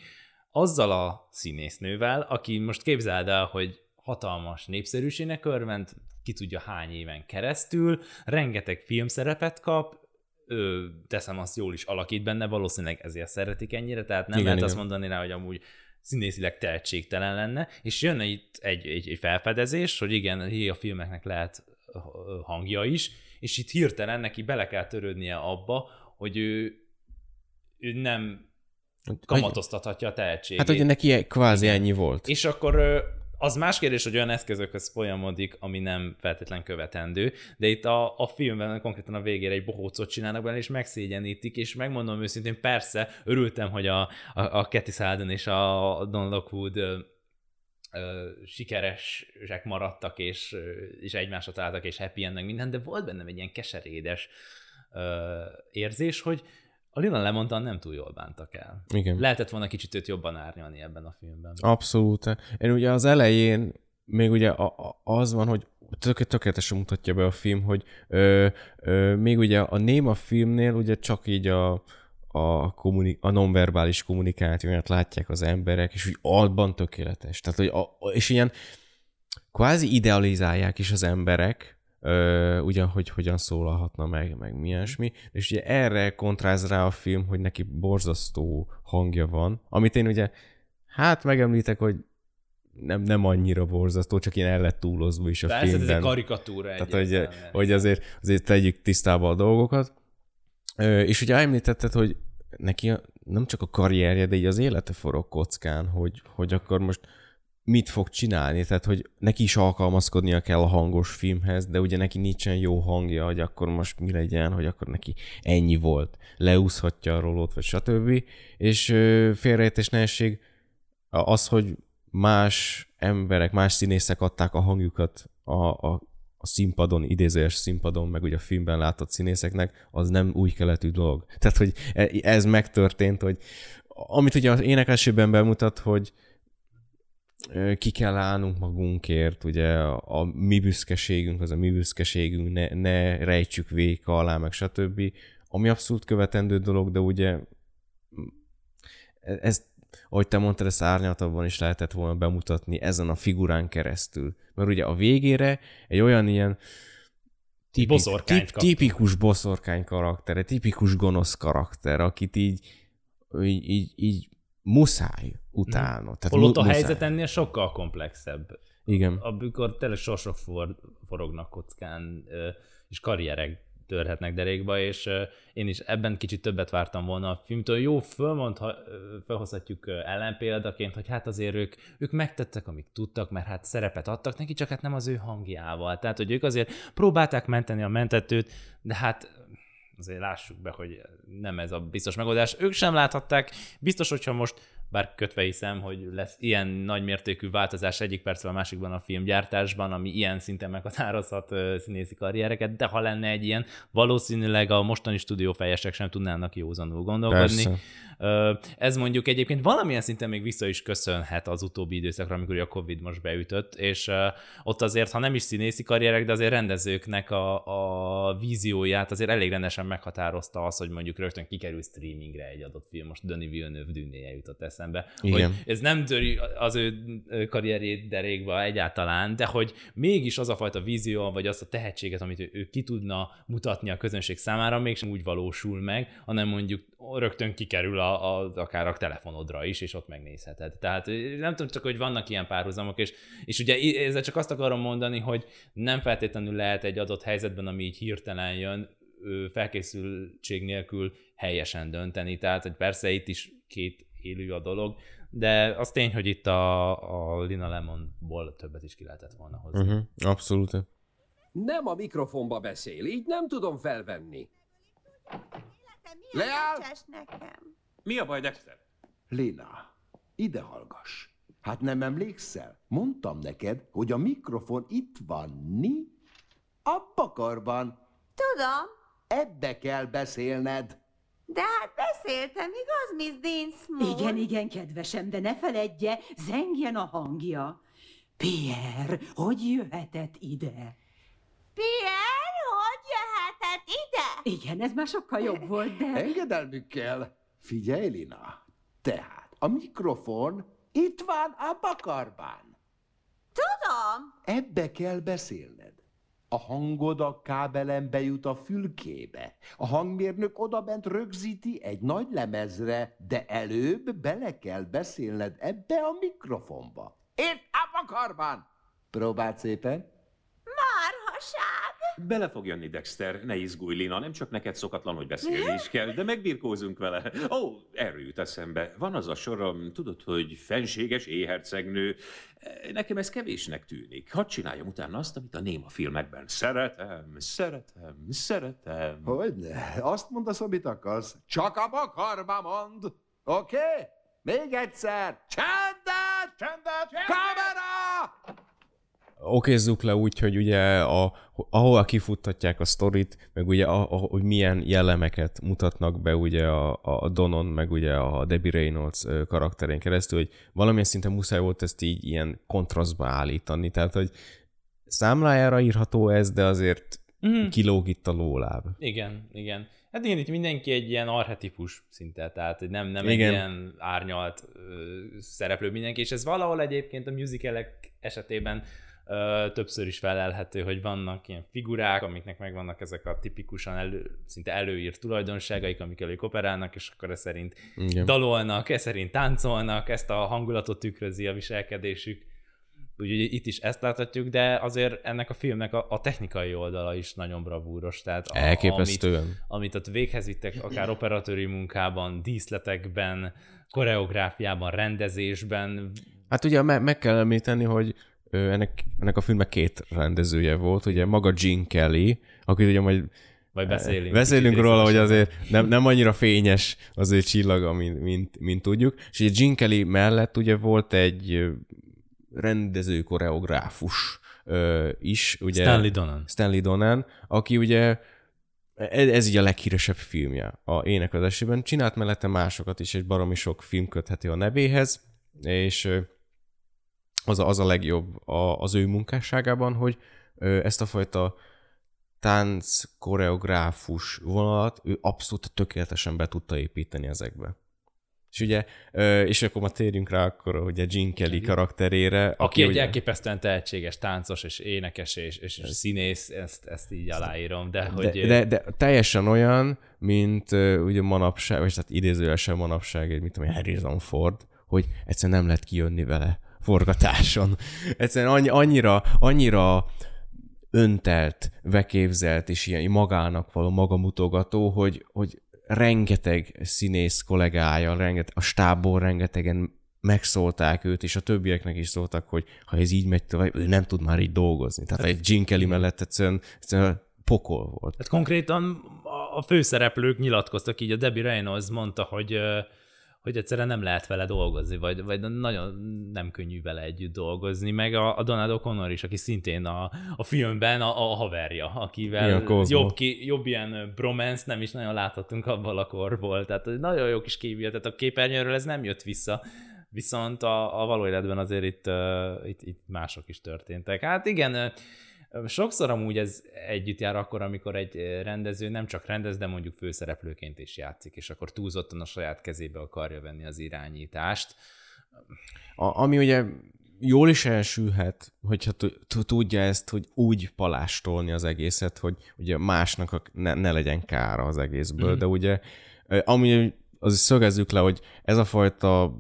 azzal a színésznővel, aki most képzeld el, hogy hatalmas népszerűségnek örvend, ki tudja hány éven keresztül, rengeteg filmszerepet kap, ő, teszem azt jól is alakít benne, valószínűleg ezért szeretik ennyire, tehát nem igen, lehet igen. azt mondani rá, hogy amúgy színészileg tehetségtelen lenne, és jönne itt egy, egy, egy felfedezés, hogy igen, a filmeknek lehet hangja is, és itt hirtelen neki bele kell törődnie abba, hogy ő, ő nem kamatoztathatja a tehetségét. Hát, hogy neki kvázi ennyi volt. És akkor az más kérdés, hogy olyan eszközökhöz folyamodik, ami nem feltétlen követendő, de itt a, a filmben konkrétan a végére egy bohócot csinálnak benne, és megszégyenítik, és megmondom őszintén, persze, örültem, hogy a, a, a Cathy Salden és a Don Lockwood sikeresek maradtak, és, és egymásra találtak, és happy endnek minden, de volt bennem egy ilyen keserédes ö, érzés, hogy, a Lina Lemontan nem túl jól bántak el. Igen. Lehetett volna kicsit őt jobban árnyalni ebben a filmben. Abszolút. Én ugye az elején még ugye az van, hogy tök, tökéletesen mutatja be a film, hogy ö, ö, még ugye a Néma filmnél ugye csak így a, a, kommunik- a nonverbális kommunikációját látják az emberek, és úgy alban tökéletes. Tehát, hogy a, és ilyen kvázi idealizálják is az emberek, ugyan, hogy hogyan szólalhatna meg, meg mi ilyesmi. És ugye erre kontráz rá a film, hogy neki borzasztó hangja van, amit én ugye, hát megemlítek, hogy nem, nem annyira borzasztó, csak ilyen el lett túlozva is a Persze, filmben. ez egy karikatúra Tehát, hogy, hogy azért, azért tegyük tisztába a dolgokat. És ugye említetted, hogy neki nem csak a karrierje, de így az élete forog kockán, hogy, hogy akkor most mit fog csinálni, tehát hogy neki is alkalmazkodnia kell a hangos filmhez, de ugye neki nincsen jó hangja, hogy akkor most mi legyen, hogy akkor neki ennyi volt, leúszhatja a rolót, vagy stb. És félreértés nehézség az, hogy más emberek, más színészek adták a hangjukat a, a, a színpadon, idézőjes színpadon, meg ugye a filmben látott színészeknek, az nem új keletű dolog. Tehát, hogy e, ez megtörtént, hogy amit ugye az énekesében bemutat, hogy ki kell állnunk magunkért, ugye a, a mi büszkeségünk, az a mi büszkeségünk, ne, ne rejtsük véka alá, meg stb. Ami abszolút követendő dolog, de ugye ez, ahogy te mondtad, ezt árnyaltabban is lehetett volna bemutatni ezen a figurán keresztül. Mert ugye a végére egy olyan ilyen tipik, tip, tipikus boszorkány karakter, egy tipikus gonosz karakter, akit így, így, így, így muszáj utána. Mm. Tehát Holott a muszáj. helyzet ennél sokkal komplexebb. Igen. Amikor tényleg sorsok for, forognak kockán, és karrierek törhetnek derékba, és én is ebben kicsit többet vártam volna a filmtől. Jó, fölmondha, felhozhatjuk ellenpéldaként, hogy hát azért ők, ők megtettek, amit tudtak, mert hát szerepet adtak neki, csak hát nem az ő hangjával. Tehát, hogy ők azért próbálták menteni a mentetőt, de hát azért lássuk be, hogy nem ez a biztos megoldás. Ők sem láthatták, biztos, hogyha most bár kötve hiszem, hogy lesz ilyen nagymértékű változás egyik percről a másikban a filmgyártásban, ami ilyen szinten meghatározhat színészi karriereket, de ha lenne egy ilyen, valószínűleg a mostani stúdiófejesek sem tudnának józanul gondolkodni. Persze. Ez mondjuk egyébként valamilyen szinten még vissza is köszönhet az utóbbi időszakra, amikor a Covid most beütött, és ott azért, ha nem is színészi karrierek, de azért rendezőknek a, a vízióját azért elég rendesen meghatározta az, hogy mondjuk rögtön kikerül streamingre egy adott film. Most Denis Villeneuve dűnéje jutott eszembe. Igen. Hogy ez nem töri az ő karrierjét derékba egyáltalán, de hogy mégis az a fajta vízió, vagy azt a tehetséget, amit ő, ő ki tudna mutatni a közönség számára, mégsem úgy valósul meg, hanem mondjuk rögtön kikerül a, a, akár a telefonodra is, és ott megnézheted. Tehát nem tudom csak, hogy vannak ilyen párhuzamok, és, és ugye ezzel csak azt akarom mondani, hogy nem feltétlenül lehet egy adott helyzetben, ami így hirtelen jön, felkészültség nélkül helyesen dönteni. Tehát, hogy persze itt is két élő a dolog, de az tény, hogy itt a, a Lina Lemonból többet is ki lehetett volna hozni. Uh-huh, abszolút. Nem a mikrofonba beszél, így nem tudom felvenni. Leáll! nekem. Mi a baj, Dexter? Lina, ide hallgass. Hát nem emlékszel? Mondtam neked, hogy a mikrofon itt van, ni? A pakarban. Tudom. Ebbe kell beszélned. De hát beszéltem, igaz, Miss Dinsmore? Igen, igen, kedvesem, de ne feledje, zengjen a hangja. Pierre, hogy jöhetett ide? Pierre, hogy jöhetett ide? Igen, ez már sokkal jobb volt, de... Engedelmükkel. Figyelj, Lina. Tehát a mikrofon itt van a bakarban. Tudom. Ebbe kell beszélned. A hangod a kábelen bejut a fülkébe. A hangmérnök odabent rögzíti egy nagy lemezre, de előbb bele kell beszélned ebbe a mikrofonba. Itt a bakarban! Próbáld szépen. Marhaság! Bele fog jönni, Dexter. Ne izgulj, Lina. Nem csak neked szokatlan, hogy beszélni is kell, de megbirkózunk vele. Ó, erről jut eszembe. Van az a sorom, tudod, hogy fenséges éhercegnő. Nekem ez kevésnek tűnik. Hadd csináljam utána azt, amit a néma filmekben. Szeretem, szeretem, szeretem. Hogyne? Azt mondasz, amit akarsz. Csak a bakarba mond. Oké? Okay? Még egyszer. Csendet! Csendet! Kamera! Okézzuk le úgy, hogy ugye a, ahol kifuttatják a sztorit, meg ugye a, a, hogy milyen jellemeket mutatnak be ugye a, a Donon, meg ugye a Debbie Reynolds karakterén keresztül, hogy valamilyen szinten muszáj volt ezt így ilyen kontrasztba állítani, tehát hogy számlájára írható ez, de azért mm. kilóg itt a lóláb. Igen, igen. Hát igen, itt mindenki egy ilyen arhetipus szinte, tehát nem, nem igen. egy ilyen árnyalt ö, szereplő mindenki, és ez valahol egyébként a musicalek esetében többször is felelhető, hogy vannak ilyen figurák, amiknek megvannak ezek a tipikusan elő, szinte előírt tulajdonságaik, amikkel ők operálnak, és akkor ez szerint Igen. dalolnak, ez szerint táncolnak, ezt a hangulatot tükrözi a viselkedésük. Úgyhogy itt is ezt láthatjuk, de azért ennek a filmnek a, a technikai oldala is nagyon bravúros. Tehát a, Elképesztően. Amit, amit ott véghez vittek, akár operatőri munkában, díszletekben, koreográfiában, rendezésben. Hát ugye me- meg kell említeni, hogy ennek, ennek a filmnek két rendezője volt, ugye maga Gene Kelly, aki ugye majd vagy beszélünk. Beszélünk róla, hogy azért nem, nem annyira fényes az ő csillaga, mint, mint, mint tudjuk. És ugye Gene Kelly mellett ugye volt egy rendező koreográfus is, ugye. Stanley Donen. Stanley Donen, aki ugye ez, ez így a leghíresebb filmje a éneklezésében. Csinált mellette másokat is, és baromi sok film kötheti a nevéhez, és az a, az a legjobb a, az ő munkásságában, hogy ö, ezt a fajta tánc, koreográfus vonalat ő abszolút tökéletesen be tudta építeni ezekbe. És ugye, és akkor ma térjünk rá akkor, a Gene Kelly karakterére. Aki, aki egy ugye... elképesztően tehetséges táncos, és énekes, és, és ez... színész, ezt, ezt így aláírom, de, de hogy... De, de, teljesen olyan, mint ugye manapság, vagy tehát idézőjelesen manapság, egy mit tudom, Harrison Ford, hogy egyszerűen nem lehet kijönni vele forgatáson. Egyszerűen annyi, annyira, annyira öntelt, veképzelt és ilyen magának való magamutogató, hogy, hogy rengeteg színész kollégája, rengeteg, a stábból rengetegen megszólták őt, és a többieknek is szóltak, hogy ha ez így megy tovább, ő nem tud már így dolgozni. Tehát egy Gene Kelly mellett egyszerűen, egyszerűen pokol volt. Hát konkrétan a főszereplők nyilatkoztak így, a Debbie Reynolds mondta, hogy hogy egyszerűen nem lehet vele dolgozni, vagy, vagy nagyon nem könnyű vele együtt dolgozni, meg a, a Donald O'Connor is, aki szintén a, a filmben a, a haverja, akivel jobb, ki, jobb ilyen bromance nem is nagyon láthatunk abban a korból, tehát nagyon jó kis képviel, tehát a képernyőről ez nem jött vissza, viszont a, a való életben azért itt, uh, itt, itt mások is történtek. Hát igen, Sokszor amúgy ez együtt jár akkor, amikor egy rendező nem csak rendez, de mondjuk főszereplőként is játszik, és akkor túlzottan a saját kezébe akarja venni az irányítást. A, ami ugye jól is elsülhet, hogyha tudja ezt, hogy úgy palástolni az egészet, hogy ugye másnak ne, ne legyen kára az egészből, mm. de ugye ami az szögezzük le, hogy ez a fajta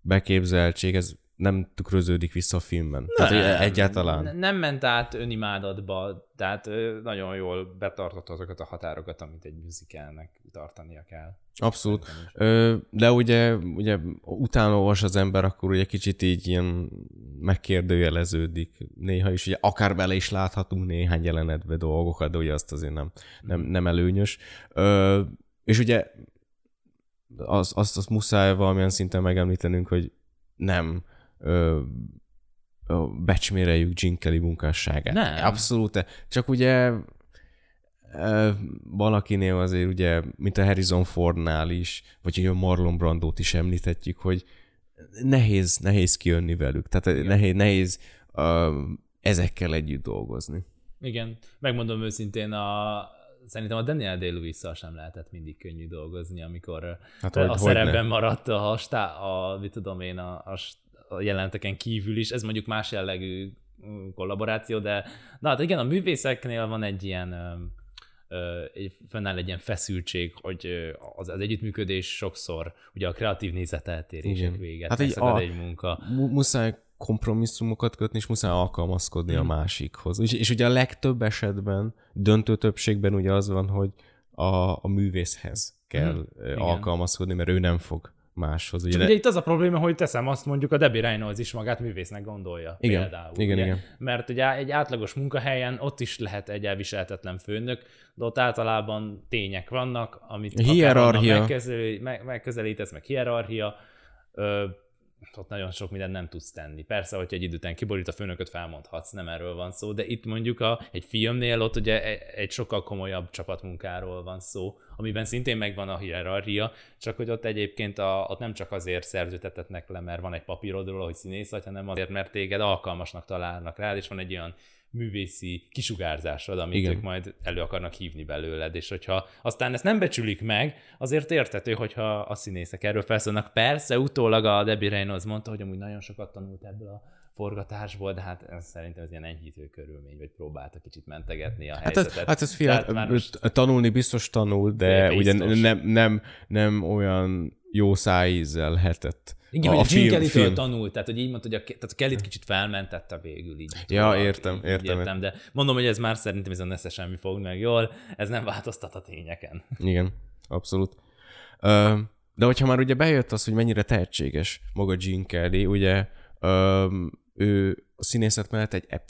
beképzeltség, ez nem tükröződik vissza a filmben. Nem, tehát egyáltalán. Nem ment át önimádatba, tehát nagyon jól betartott azokat a határokat, amit egy musicalnek tartania kell. Abszolút. De ugye, ugye utána olvas az ember, akkor ugye kicsit így ilyen megkérdőjeleződik. Néha is, ugye akár bele is láthatunk néhány jelenetbe dolgokat, de ugye azt azért nem, nem, nem előnyös. És ugye az, azt, azt muszáj valamilyen szinten megemlítenünk, hogy nem ö, ö, becsméreljük Gene Kelly munkásságát. Nem. Abszolút. Csak ugye ö, valakinél azért ugye, mint a Harrison Fordnál is, vagy ugye a Marlon Brandót is említhetjük, hogy nehéz, nehéz kijönni velük. Tehát Igen. nehéz, nehéz ö, ezekkel együtt dolgozni. Igen, megmondom őszintén, a, szerintem a Daniel day lewis sem lehetett mindig könnyű dolgozni, amikor hát, a hogy, szerepben hogy maradt a, a, a, mit tudom én, a, a a jelenteken kívül is, ez mondjuk más jellegű kollaboráció, de na hát igen, a művészeknél van egy ilyen egy, fennáll egy ilyen feszültség, hogy az, az együttműködés sokszor ugye a kreatív nézeteltérések véget hát egy, a, egy munka. Muszáj kompromisszumokat kötni, és muszáj alkalmazkodni hmm. a másikhoz. És, és ugye a legtöbb esetben, döntő többségben ugye az van, hogy a, a művészhez kell hmm. alkalmazkodni, mert ő nem fog máshoz. Ugye, ugye itt az a probléma, hogy teszem azt mondjuk a Debbie Reynolds is magát művésznek gondolja. Igen, például, igen, ugye? igen. Mert ugye egy átlagos munkahelyen ott is lehet egy elviselhetetlen főnök, de ott általában tények vannak, amit hierarchia. Megközelítesz, meg, megközelítesz, meg hierarchia. Ott nagyon sok mindent nem tudsz tenni. Persze, hogyha egy idő után kiborít a főnököt, felmondhatsz, nem erről van szó, de itt mondjuk a, egy filmnél ott ugye e, egy sokkal komolyabb csapatmunkáról van szó, amiben szintén megvan a hierarchia, csak hogy ott egyébként a, ott nem csak azért szerzőtetetnek le, mert van egy papírodról, hogy színész vagy, hanem azért, mert téged alkalmasnak találnak rád, és van egy olyan művészi kisugárzásod, amit Igen. ők majd elő akarnak hívni belőled, és hogyha aztán ezt nem becsülik meg, azért értető, hogyha a színészek erről felszólnak. Persze, utólag a Debbie Reynolds mondta, hogy amúgy nagyon sokat tanult ebből a forgatásból, de hát ez szerintem ez ilyen enyhítő körülmény, vagy próbálta kicsit mentegetni a hát helyzetet. Ez, hát ez fiat, most... tanulni biztos tanul, de biztos. ugye nem, nem, nem olyan jó szájízzel lehetett igen, a, a film, Kelly film. tanult, tehát hogy így mondta, hogy a, tehát a Kelly-t kicsit felmentette végül így. Ja, tudod, értem, így, értem. értem. De mondom, hogy ez már szerintem ez a nesze semmi fog meg jól, ez nem változtat a tényeken. Igen, abszolút. Uh, de hogyha már ugye bejött az, hogy mennyire tehetséges maga Gene Kelly, ugye um, ő a színészet mellett egy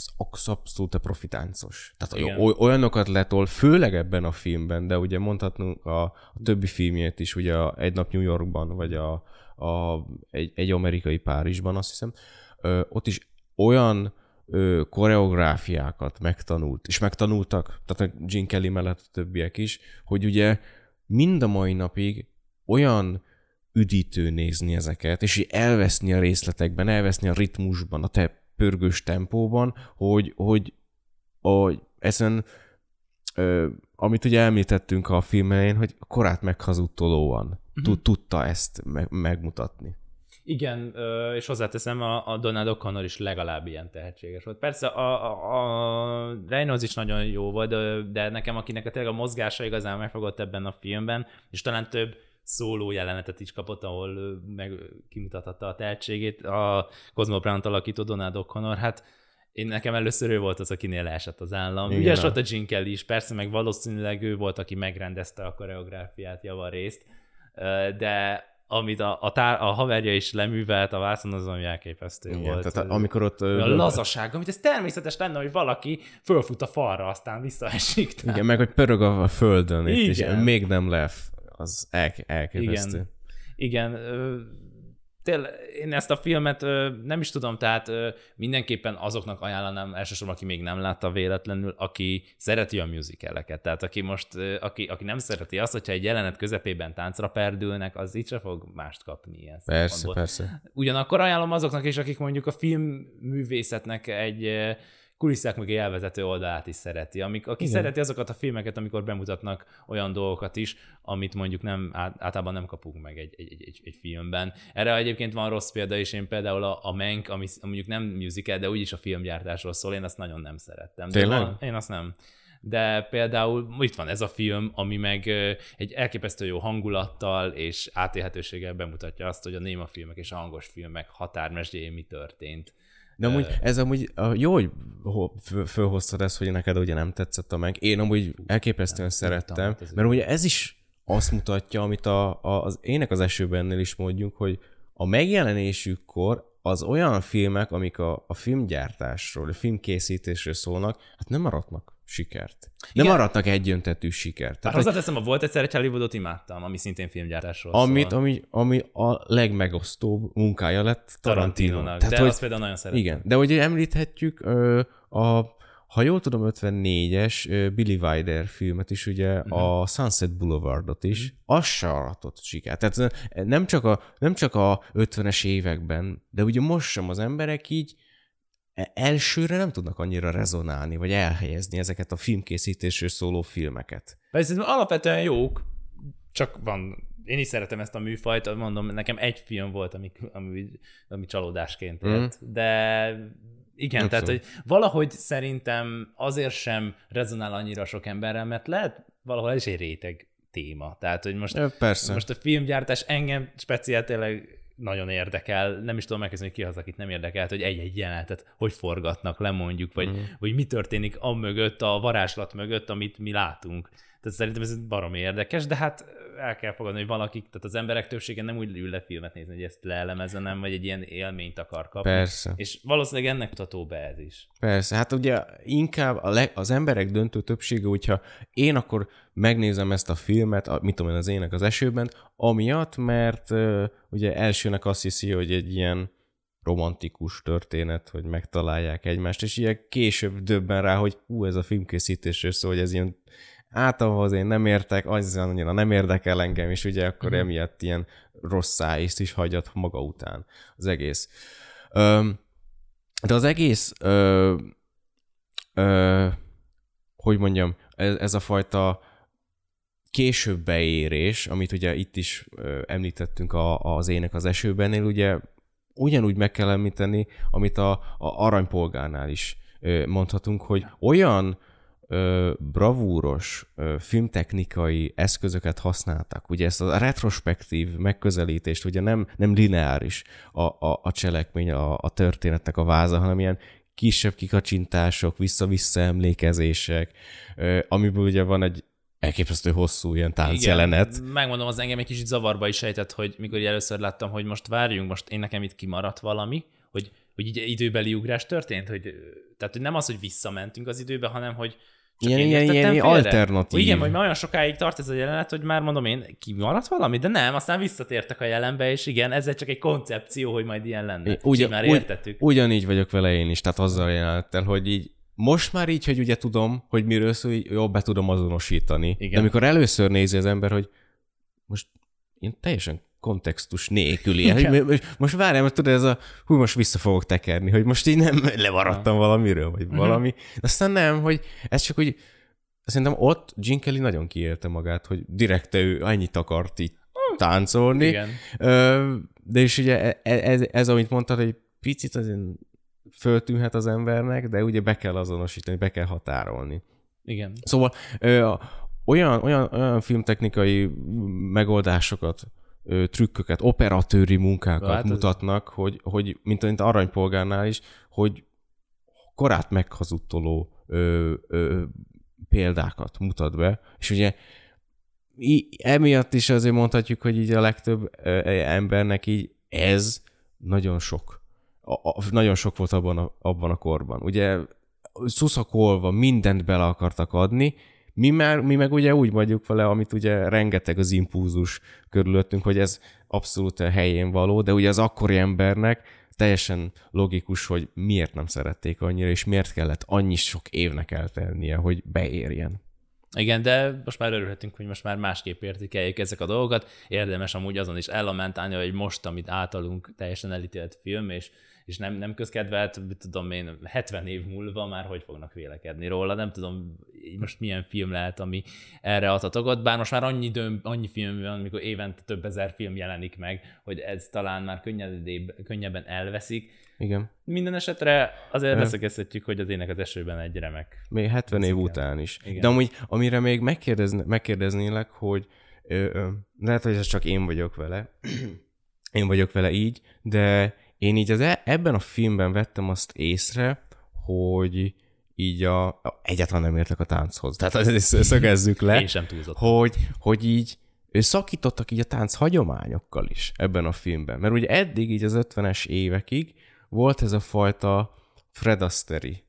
abszolút profitáncos. Tehát Igen. olyanokat letol, főleg ebben a filmben, de ugye mondhatnunk a, a többi filmjét is, ugye a Egy nap New Yorkban, vagy a, a, egy, egy amerikai Párizsban, azt hiszem, ö, ott is olyan ö, koreográfiákat megtanult, és megtanultak, tehát a Gene Kelly mellett a többiek is, hogy ugye mind a mai napig olyan üdítő nézni ezeket, és elveszni a részletekben, elveszni a ritmusban, a te pörgős tempóban, hogy, hogy, hogy ezen, ö, amit ugye említettünk a film elején, hogy korát meghazudtolóan uh-huh. tudta ezt me- megmutatni. Igen, és hozzáteszem, a, a Donald O'Connor is legalább ilyen tehetséges volt. Persze a, a, a Reynolds is nagyon jó volt, de nekem, akinek a tényleg a mozgása igazán megfogott ebben a filmben, és talán több szóló jelenetet is kapott, ahol meg kimutathatta a tehetségét. A Cosmo Brown alakító Donald O'Connor, hát én nekem először ő volt az, akinél leesett az állam. Igen. Ügyes volt a Gene Kelly is, persze, meg valószínűleg ő volt, aki megrendezte a koreográfiát javarészt, de amit a, a, tár, a haverja is leművelt a vászon, az ami elképesztő Igen, volt. Tehát amikor ott... A lazaság, amit ez természetes lenne, hogy valaki fölfut a falra, aztán visszaesik. Tehát... Igen, meg hogy pörög a földön, itt, és még nem lef, az el, elképesztő. Igen, Igen tényleg, én ezt a filmet ö, nem is tudom, tehát ö, mindenképpen azoknak ajánlanám elsősorban, aki még nem látta véletlenül, aki szereti a musicaleket. Tehát aki most, ö, aki, aki nem szereti azt, hogyha egy jelenet közepében táncra perdülnek, az így se fog mást kapni ilyen Persze, szempontból. persze. Ugyanakkor ajánlom azoknak is, akik mondjuk a filmművészetnek egy kulisszák mögé elvezető oldalát is szereti. Amik, aki Igen. szereti azokat a filmeket, amikor bemutatnak olyan dolgokat is, amit mondjuk nem, általában nem kapunk meg egy, egy, egy, egy filmben. Erre egyébként van rossz példa is, én például a, a Menk, ami mondjuk nem musical, de úgyis a filmgyártásról szól, én azt nagyon nem szerettem. Tényleg? Van, én azt nem de például itt van ez a film, ami meg egy elképesztő jó hangulattal és átélhetőséggel bemutatja azt, hogy a néma filmek és a hangos filmek határmesdjén mi történt. De amúgy ez amúgy jó, hogy fölhoztad ezt, hogy neked ugye nem tetszett a meg. Én amúgy elképesztően szerettem, nem, mert ugye ez is azt mutatja, amit a, a, az ének az esőbennél is mondjuk, hogy a megjelenésükkor az olyan filmek, amik a, a filmgyártásról, a filmkészítésről szólnak, hát nem maradnak sikert. Nem maradtak egyöntetű sikert. Tehát, hozzáteszem, a volt egyszer egy Hollywoodot imádtam, ami szintén filmgyártásról amit, szól. Ami, ami a legmegosztóbb munkája lett Tarantino. Tehát, de hogy, azt például nagyon szeretem. Igen, de hogy említhetjük a ha jól tudom, 54-es Billy Wilder filmet is, ugye uh-huh. a Sunset Boulevardot is, uh-huh. az se aratott sikert. Tehát nem csak, a, nem csak a 50-es években, de ugye most sem az emberek így elsőre nem tudnak annyira rezonálni, vagy elhelyezni ezeket a filmkészítésről szóló filmeket. Persze alapvetően jók, csak van én is szeretem ezt a műfajt, mondom, nekem egy film volt, ami, ami, ami csalódásként élt, mm. de igen, Abszolút. tehát hogy valahogy szerintem azért sem rezonál annyira sok emberrel, mert lehet valahol ez is egy réteg téma. Tehát, hogy most, Persze. most a filmgyártás engem speciál tényleg nagyon érdekel, nem is tudom megkezdeni, ki az, akit nem érdekelt, hogy egy-egy jelenetet hogy forgatnak le mondjuk, vagy, mm. vagy mi történik a mögött, a varázslat mögött, amit mi látunk. Tehát szerintem ez baromi érdekes, de hát el kell fogadni, hogy valakik, tehát az emberek többsége nem úgy ül le filmet nézni, hogy ezt leelemezzenem, vagy egy ilyen élményt akar kapni. Persze. És valószínűleg ennek mutató be ez is. Persze, hát ugye inkább a leg, az emberek döntő többsége, hogyha én akkor megnézem ezt a filmet, mit tudom én, az ének az esőben, amiatt, mert uh, ugye elsőnek azt hiszi, hogy egy ilyen romantikus történet, hogy megtalálják egymást, és ilyen később döbben rá, hogy hú, ez a filmkészítésről szól, hogy ez ilyen át, ahhoz én nem értek, az annyira nem érdekel engem, és ugye akkor uh-huh. emiatt ilyen rossz szájészt is hagyat maga után az egész. De az egész, ö, ö, hogy mondjam, ez, ez a fajta később beérés, amit ugye itt is ö, említettünk a, az ének az esőbennél, ugye ugyanúgy meg kell említeni, amit a, a aranypolgárnál is ö, mondhatunk, hogy olyan ö, bravúros ö, filmtechnikai eszközöket használtak. Ugye ezt a retrospektív megközelítést, ugye nem, nem lineáris a, a, a cselekmény, a, a történetnek a váza, hanem ilyen kisebb kikacsintások, vissza-vissza emlékezések, ö, amiből ugye van egy elképesztő hosszú ilyen táncjelenet. Megmondom, az engem egy kicsit zavarba is sejtett, hogy mikor először láttam, hogy most várjunk, most én nekem itt kimaradt valami, hogy, hogy így időbeli ugrás történt, hogy, tehát hogy nem az, hogy visszamentünk az időbe, hanem hogy csak ilyen, ilyen, ilyen alternatív. Igen, hogy már olyan sokáig tart ez a jelenet, hogy már mondom én, kimaradt valami, de nem, aztán visszatértek a jelenbe, és igen, ez csak egy koncepció, hogy majd ilyen lenne. Ugyan, már értettük. Ugy, ugyanígy vagyok vele én is, tehát azzal jelenettel, hogy így most már így, hogy ugye tudom, hogy miről szól, jobb be tudom azonosítani. Igen. De amikor először nézi az ember, hogy most én teljesen kontextus nélkül ilyen. Hogy most várjál, mert tudod, ez a, hú, most vissza fogok tekerni, hogy most így nem levaradtam valamiről, vagy uh-huh. valami. Aztán nem, hogy ez csak, hogy szerintem ott Gene Kelly nagyon kiélte magát, hogy direkte ő annyit akart így táncolni. Igen. De és ugye e, e, ez, ez, amit mondtad, hogy picit azért föltűnhet az embernek, de ugye be kell azonosítani, be kell határolni. Igen. Szóval ö, olyan, olyan, olyan filmtechnikai megoldásokat trükköket, operatőri munkákat hát mutatnak, ez... hogy, hogy mint, mint aranypolgárnál is, hogy korát meghazudtoló ö, ö, példákat mutat be, és ugye emiatt is azért mondhatjuk, hogy így a legtöbb embernek így ez nagyon sok. A, a, nagyon sok volt abban a, abban a korban. Ugye szuszakolva mindent bele akartak adni, mi, már, mi meg ugye úgy vagyunk vele, amit ugye rengeteg az impulzus körülöttünk, hogy ez abszolút helyén való, de ugye az akkori embernek teljesen logikus, hogy miért nem szerették annyira, és miért kellett annyi sok évnek eltelnie, hogy beérjen. Igen, de most már örülhetünk, hogy most már másképp értékeljük ezek a dolgokat. Érdemes amúgy azon is ellamentálni, hogy most, amit általunk teljesen elítélt film, és és nem, nem közkedvelt, tudom én, 70 év múlva már hogy fognak vélekedni róla, nem tudom most milyen film lehet, ami erre adhatok bár most már annyi, döm, annyi film van, amikor évente több ezer film jelenik meg, hogy ez talán már könnyebben elveszik. Igen. Minden esetre azért beszélgethetjük, hogy az ének az esőben egy remek. Még 70 év után is. Igen. De amúgy, amire még megkérdezni, megkérdeznélek, hogy ö, ö, lehet, hogy ez csak én vagyok vele, én vagyok vele így, de én így az e, ebben a filmben vettem azt észre, hogy így a, a egyáltalán nem értek a tánchoz. Tehát ezt szögezzük le. Én sem túlzott. Hogy, hogy így szakítottak így a tánc hagyományokkal is ebben a filmben. Mert ugye eddig, így az 50-es évekig volt ez a fajta Fred Astaire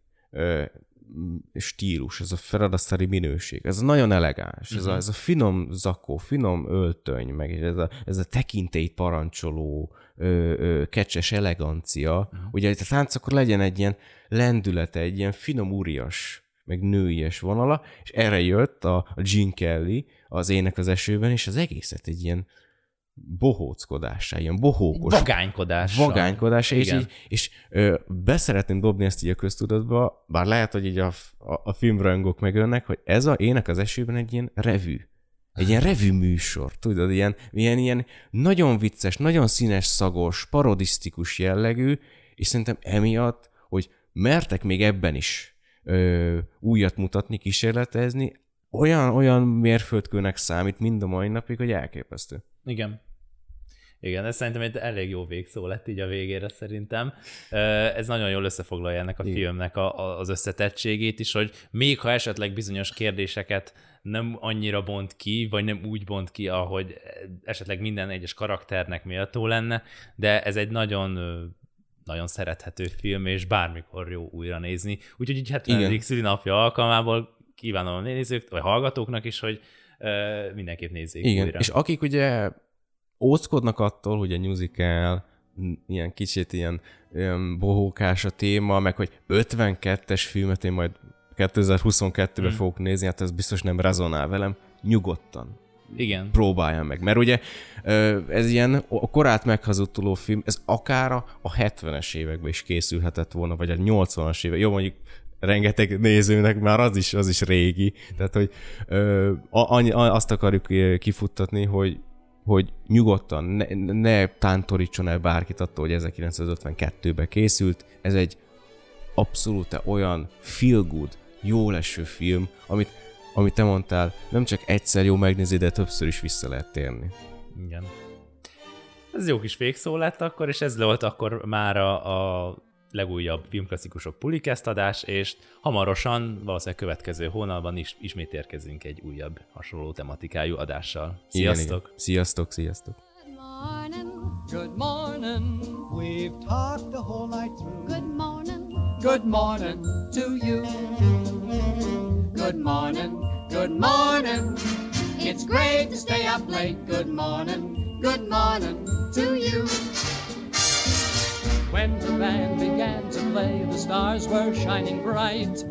stílus, ez a feladasztari minőség, ez nagyon elegáns, uh-huh. ez, a, mhm. ez a finom zakó, finom öltöny, meg ez a, ez a tekintélyt parancsoló, ö, ö, kecses elegancia. Uh-huh. Ugye itt a tánc akkor legyen egy ilyen lendülete, egy ilyen finom úrias, meg nőies vonala, és erre jött a, a Gene Kelly az ének az esőben, és az egészet egy ilyen bohóckodásá, ilyen bohókos. Vagánykodás. Vagánykodás, és, így, és ö, beszeretném dobni ezt így a köztudatba, bár lehet, hogy így a, a, a filmrajongók megönnek, hogy ez a Ének az esőben egy ilyen revű. Egy ilyen revű műsor, tudod, ilyen, ilyen, ilyen nagyon vicces, nagyon színes, szagos, parodisztikus jellegű, és szerintem emiatt, hogy mertek még ebben is ö, újat mutatni, kísérletezni, olyan, olyan mérföldkőnek számít mind a mai napig, hogy elképesztő. Igen. Igen, ez szerintem egy elég jó végszó lett így a végére szerintem. Ez nagyon jól összefoglalja ennek a Igen. filmnek a, a, az összetettségét is, hogy még ha esetleg bizonyos kérdéseket nem annyira bont ki, vagy nem úgy bont ki, ahogy esetleg minden egyes karakternek méltó lenne, de ez egy nagyon nagyon szerethető film, és bármikor jó újra nézni. Úgyhogy így 70. szülinapja alkalmából kívánom a nézők, vagy hallgatóknak is, hogy uh, mindenképp nézzék Igen, újra. és akik ugye óckodnak attól, hogy a musical ilyen kicsit ilyen, ilyen bohókás a téma, meg hogy 52-es filmet én majd 2022-ben hmm. fogok nézni, hát ez biztos nem rezonál velem, nyugodtan. Igen. Próbálja meg. Mert ugye ez ilyen a korát meghazudtuló film, ez akár a 70-es években is készülhetett volna, vagy a 80-as évek. Jó, mondjuk rengeteg nézőnek már az is, az is régi. Tehát, hogy ö, annyi, azt akarjuk kifuttatni, hogy hogy nyugodtan ne, ne tántorítson el bárkit attól, hogy 1952-ben készült. Ez egy abszolút olyan feel good, jó leső film, amit, amit te mondtál, nem csak egyszer jó megnézni, de többször is vissza lehet térni. Igen. Ez jó kis végszó lett akkor, és ez volt akkor már a, a legújabb filmklasszikusok pulikest adás, és hamarosan, valószínűleg következő hónapban is ismét érkezünk egy újabb hasonló tematikájú adással. Sziasztok! Igen, igen. Sziasztok, sziasztok! Good morning. We've talked the whole night through. Good morning. Good morning to you. Good morning. Good morning. It's great to stay up late. Good morning. Good morning to you. When the band began to play, the stars were shining bright.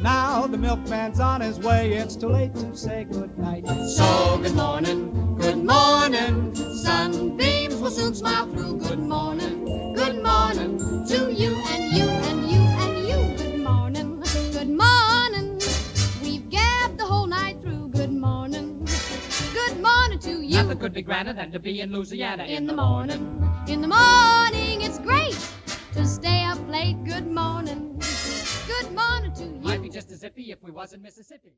Now the milkman's on his way, it's too late to say goodnight. So good morning, good morning, sunbeams will soon smile through. Good morning, good morning to you and you Nothing could be grander than to be in Louisiana in, in the morning. morning. In the morning, it's great to stay up late. Good morning. Good morning to you. Might be just as zippy if we was in Mississippi.